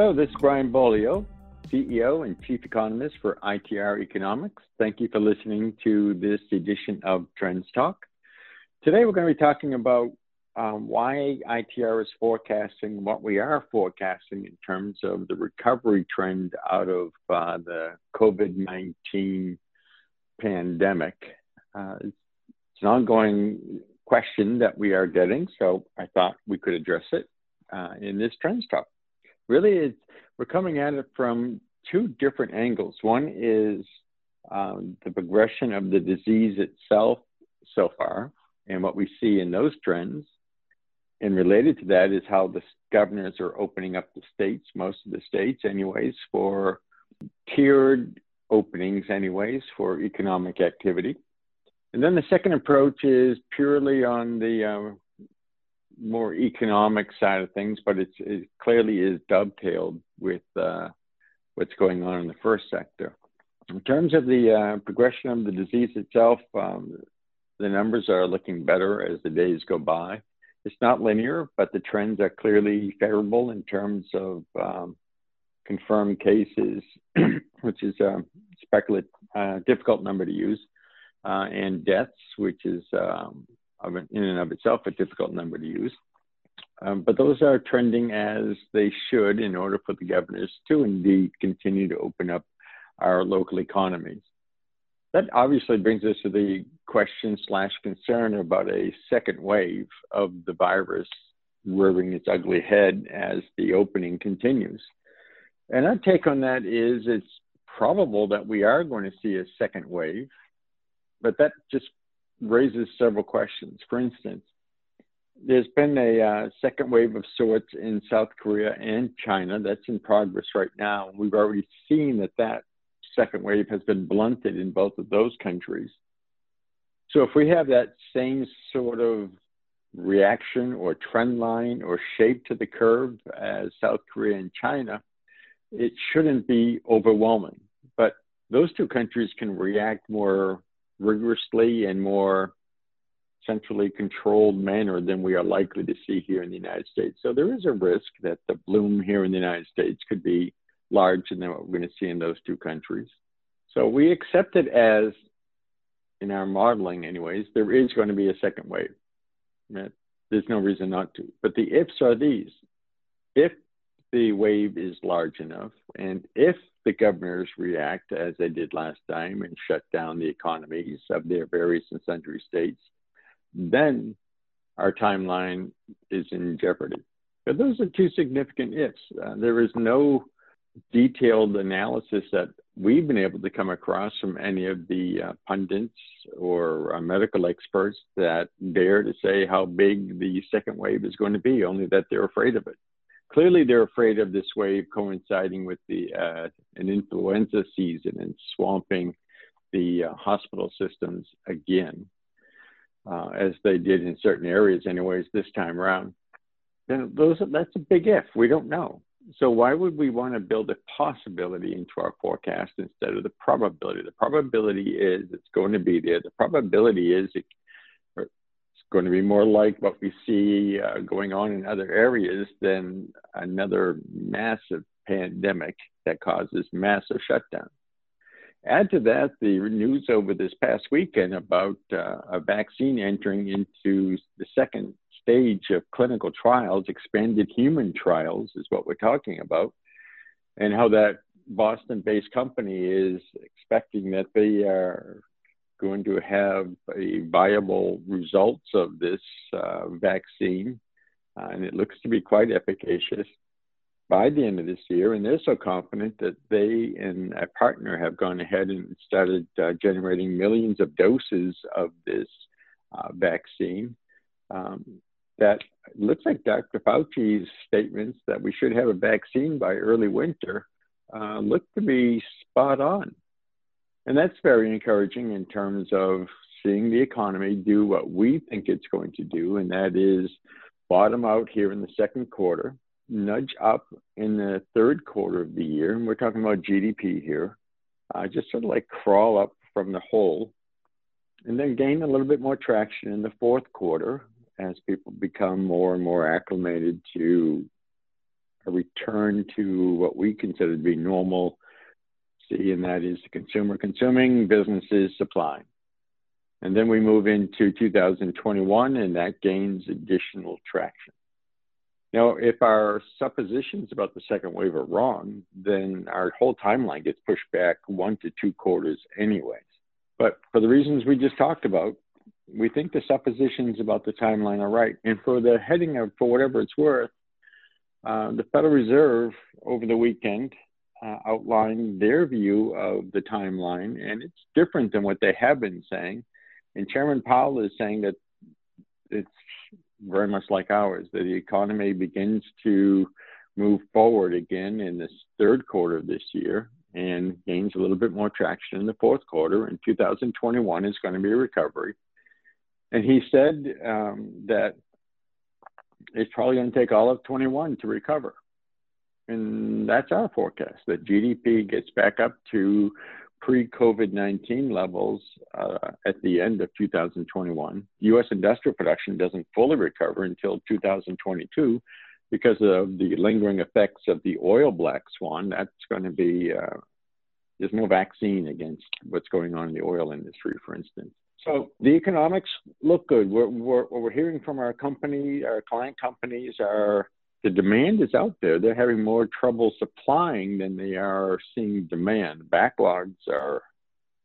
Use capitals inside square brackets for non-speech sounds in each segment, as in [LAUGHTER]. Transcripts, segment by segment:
Hello, this is Brian Beaulieu, CEO and Chief Economist for ITR Economics. Thank you for listening to this edition of Trends Talk. Today, we're going to be talking about um, why ITR is forecasting what we are forecasting in terms of the recovery trend out of uh, the COVID 19 pandemic. Uh, it's an ongoing question that we are getting, so I thought we could address it uh, in this Trends Talk. Really, it's, we're coming at it from two different angles. One is um, the progression of the disease itself so far and what we see in those trends. And related to that is how the governors are opening up the states, most of the states, anyways, for tiered openings, anyways, for economic activity. And then the second approach is purely on the uh, more economic side of things, but it's, it clearly is dovetailed with uh, what's going on in the first sector. In terms of the uh, progression of the disease itself, um, the numbers are looking better as the days go by. It's not linear, but the trends are clearly favorable in terms of um, confirmed cases, [CLEARS THROAT] which is a speculative, uh, difficult number to use, uh, and deaths, which is um, in and of itself a difficult number to use. Um, but those are trending as they should in order for the governors to indeed continue to open up our local economies. That obviously brings us to the question slash concern about a second wave of the virus rearing its ugly head as the opening continues. And our take on that is it's probable that we are going to see a second wave, but that just raises several questions. For instance, there's been a uh, second wave of sorts in South Korea and China that's in progress right now. We've already seen that that second wave has been blunted in both of those countries. So if we have that same sort of reaction or trend line or shape to the curve as South Korea and China, it shouldn't be overwhelming. But those two countries can react more rigorously and more centrally controlled manner than we are likely to see here in the United States. So there is a risk that the bloom here in the United States could be larger than what we're going to see in those two countries. So we accept it as, in our modeling, anyways, there is going to be a second wave. There's no reason not to. But the ifs are these. If the wave is large enough, and if the governors react as they did last time and shut down the economies of their various and sundry states, then our timeline is in jeopardy. But those are two significant ifs. Uh, there is no detailed analysis that we've been able to come across from any of the uh, pundits or uh, medical experts that dare to say how big the second wave is going to be, only that they're afraid of it. Clearly, they're afraid of this wave coinciding with the uh, an influenza season and swamping the uh, hospital systems again, uh, as they did in certain areas, anyways, this time around. Then those that's a big if. We don't know so why would we want to build a possibility into our forecast instead of the probability? The probability is it's going to be there. The probability is it, going to be more like what we see uh, going on in other areas than another massive pandemic that causes massive shutdown. Add to that the news over this past weekend about uh, a vaccine entering into the second stage of clinical trials, expanded human trials is what we're talking about, and how that Boston based company is expecting that they are going to have a viable results of this uh, vaccine, uh, and it looks to be quite efficacious by the end of this year. And they're so confident that they and a partner have gone ahead and started uh, generating millions of doses of this uh, vaccine. Um, that looks like Dr. Fauci's statements that we should have a vaccine by early winter uh, look to be spot on. And that's very encouraging in terms of seeing the economy do what we think it's going to do, and that is bottom out here in the second quarter, nudge up in the third quarter of the year, and we're talking about GDP here, uh, just sort of like crawl up from the hole, and then gain a little bit more traction in the fourth quarter, as people become more and more acclimated to a return to what we consider to be normal, see, and that is the consumer consuming, businesses supplying. And then we move into 2021, and that gains additional traction. Now, if our suppositions about the second wave are wrong, then our whole timeline gets pushed back one to two quarters, anyways. But for the reasons we just talked about, we think the suppositions about the timeline are right. And for the heading of, for whatever it's worth, uh, the Federal Reserve over the weekend uh, their view of the timeline, and it's different than what they have been saying. And Chairman Powell is saying that it's very much like ours, that the economy begins to move forward again in this third quarter of this year and gains a little bit more traction in the fourth quarter. And 2021 is going to be a recovery. And he said um, that it's probably going to take all of 21 to recover. And that's our forecast that GDP gets back up to pre COVID 19 levels uh, at the end of 2021. US industrial production doesn't fully recover until 2022 because of the lingering effects of the oil black swan. That's going to be, uh, there's no vaccine against what's going on in the oil industry, for instance. So the economics look good. We're, we're, what we're hearing from our company, our client companies, are the demand is out there. They're having more trouble supplying than they are seeing demand. Backlogs are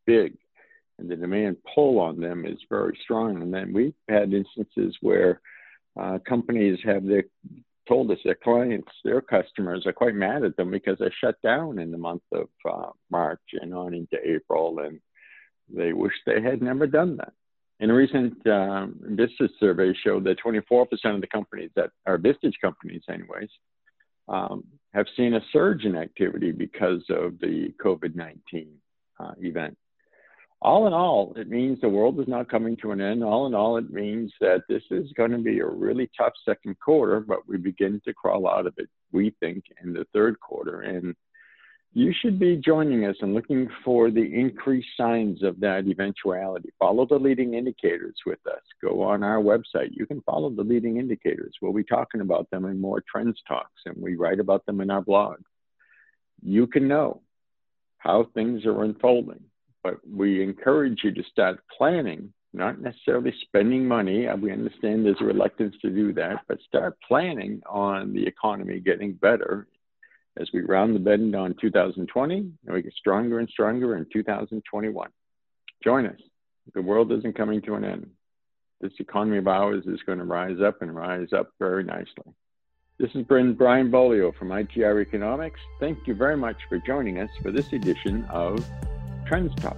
big, and the demand pull on them is very strong. And then we've had instances where uh, companies have their told us their clients, their customers are quite mad at them because they shut down in the month of uh, March and on into April, and they wish they had never done that. In a recent um, business survey showed that 24% of the companies that are business companies, anyways, um, have seen a surge in activity because of the COVID 19 uh, event. All in all, it means the world is not coming to an end. All in all, it means that this is going to be a really tough second quarter, but we begin to crawl out of it, we think, in the third quarter. And you should be joining us and looking for the increased signs of that eventuality. Follow the leading indicators with us. Go on our website. You can follow the leading indicators. We'll be talking about them in more trends talks, and we write about them in our blog. You can know how things are unfolding, but we encourage you to start planning, not necessarily spending money. Uh, we understand there's a reluctance to do that, but start planning on the economy getting better as we round the bend on 2020 and we get stronger and stronger in 2021. Join us. The world isn't coming to an end. This economy of ours is going to rise up and rise up very nicely. This is Brian Beaulieu from ITR Economics. Thank you very much for joining us for this edition of Trends Talk.